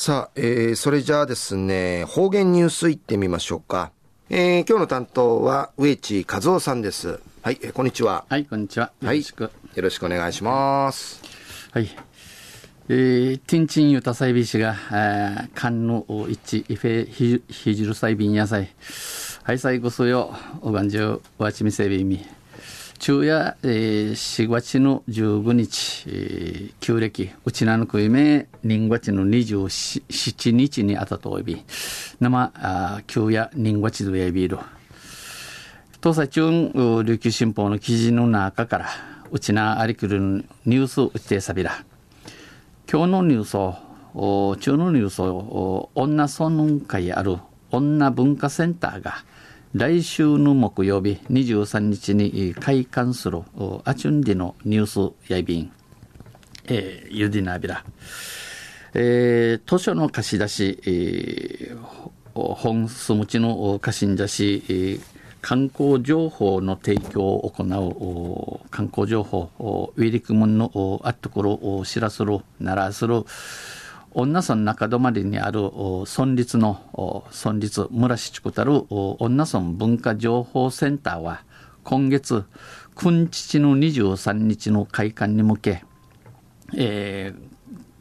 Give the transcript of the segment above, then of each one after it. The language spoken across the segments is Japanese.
さあ、えー、それじゃあですね、方言ニュースいってみましょうか。えー、今日の担当は植地和夫さんです。はい、えー、こんにちは。はい、こんにちは。よろしく。はい、よろしくお願いします。はい。えー、ティンチンユタサイビシが、えー、カンヌ一イフェヒヒジルサイビン野菜。はい、最後そよ、おがんじゅう、わちみせびみ。昼夜、えー、4月の15日、えー、旧暦、うちなのくいめ、人月の27日にあたとおび、生、あ旧夜人月どやびる。東西中琉球新報の記事の中から、うちなありくるニュースうちてさびら。今日のニュースを、中のニュースを、女村会ある女文化センターが、来週の木曜日23日に開館するアチュンディのニュースやいびん、えー、ユディナビラ、えー、図書の貸し出し、えー、本すむちの貸し出し、えー、観光情報の提供を行う観光情報ウィリクムンのあっところを知らするならする女村中泊にある村立の村立村市地区たる女村文化情報センターは今月君父の23日の開館に向け、え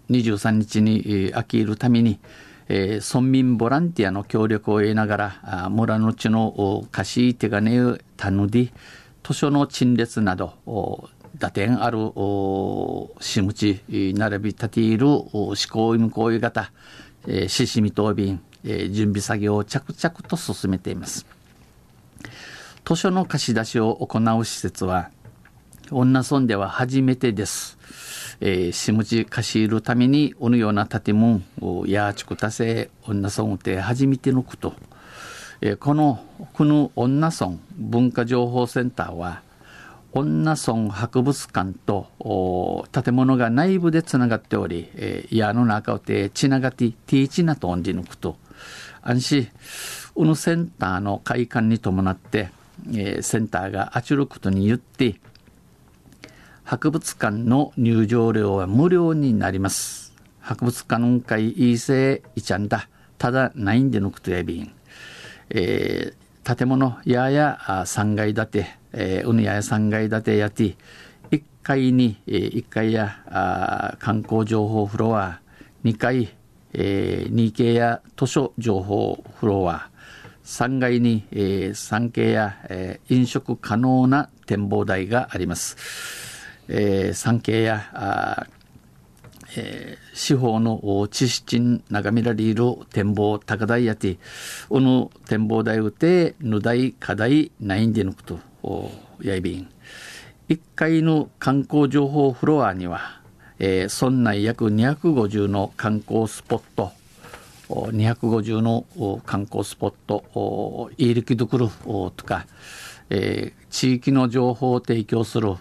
ー、23日に飽きるために、えー、村民ボランティアの協力を得ながら村の地の貸し手金をたぬり図書の陳列など打点あるしむち並び立ている思考向こう型ししみ答弁準備作業を着々と進めています図書の貸し出しを行う施設は女村では初めてです。えー、しむち貸し入るためにおのような建物をやちくたせ女村って初めてのこと。えー、このこの女村文化情報センターは女村博物館と建物が内部でつながっており、えー、矢の中をてちながてティーチナとんじぬくと。安心うぬセンターの開館に伴って、えー、センターがあちることによって博物館の入場料は無料になります。博物館会いいせいちゃんだ。ただないんでのくとやびん、えー、建物やや3階建てえー、うぬや3階建てやて1階に、えー、1階やあ観光情報フロア2階、えー、2階や図書情報フロア3階に、えー、3階や、えー、飲食可能な展望台があります。えー、3階やあえー、司法の知識眺められる展望高台やて、おの展望台うて、ぬだい課題ないんでぬくと。やいびん1階の観光情報フロアには、えー、村内約250の観光スポット250の観光スポットいいりきどくるとか、地域の情報を提供する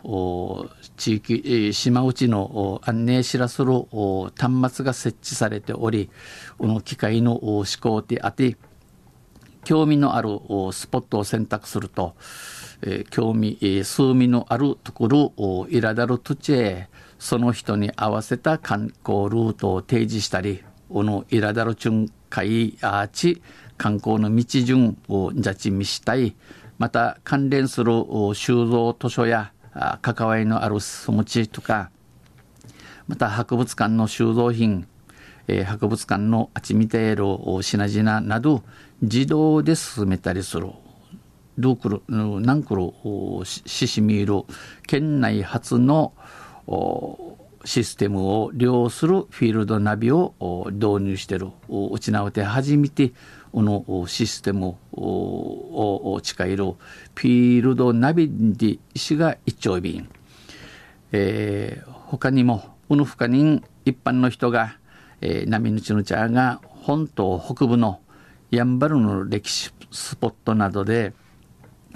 地域、島内の案内知らする端末が設置されておりこの機械の思考であって興味のあるスポットを選択すると、興味、数味のあるところをいらだる土地へその人に合わせた観光ルートを提示したりこのいらだる巡回アーチ観光の道順をジャチ見したい。また関連する収蔵図書や関わりのあるその地とかまた博物館の収蔵品、え、博物館のあちみている品々など自動で進めたりする。ルークル、ナンクル、シシミール、県内初のシステムを利用するフィールドナビを導入している。うちなうて初めて、このシステムを近いるフィールドナビディ氏が一丁便。えー、他にも、うぬふかに一般の人が、えー、波ぬちぬちゃが本島北部のやんばるの歴史スポットなどで、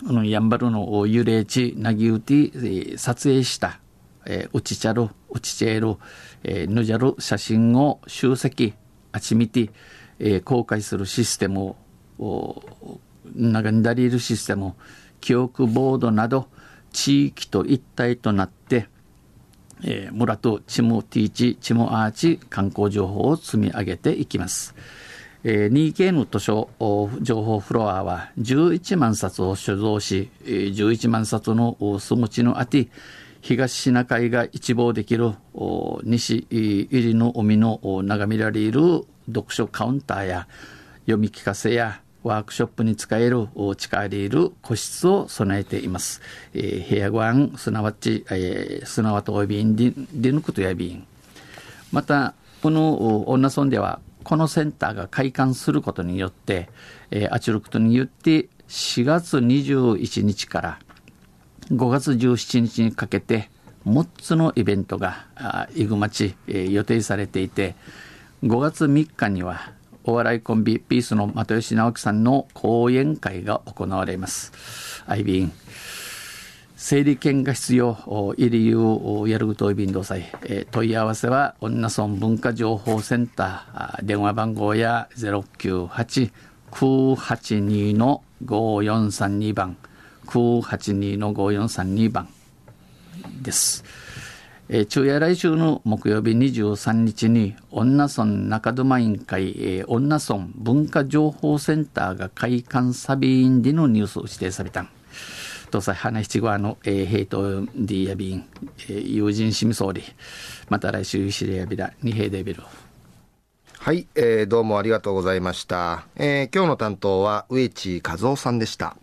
このやんばるの幽霊地なぎうて撮影した、えー、うちちゃる、うちちえる、えー、ぬじゃる写真を集積、あちみて、えー、公開するシステムを、中にだりるシステム、記憶ボードなど、地域と一体となって、えー、村とチムティーチ、チムアーチ観光情報を積み上げていきます。えー、2K の図書情報フロアは11万冊を所蔵し、11万冊のす持ちのあて、東シナ海が一望できる西入りの海の眺められる読書カウンターや読み聞かせやワークショップに使える地下でいる個室を備えています。えー、部屋ご案、すなわち、えー、すなわとおびんで抜くとやびん。また、この女村では、このセンターが開館することによって、えー、あちることによって4月21日から5月17日にかけて6つのイベントがイグマチ、えー、予定されていて5月3日にはお笑いコンビピースの又吉直樹さんの講演会が行われます。アイビン整理券が必要、入りをやるぐとい便同祭、え問い合わせは女村文化情報センター、電話番号や098-982の5432番、982の5432番です。えー、昼夜来週の木曜日23日に、女村中沼委員会、えー、女村文化情報センターが開館サビーンでのニュースを指定された。とさ、花七号の、えー、ヘイトディヤビン、えー、友人しみ総理、また来週、シレアビラ、二平デビル。はい、えー、どうもありがとうございました。えー、今日の担当は植地和夫さんでした。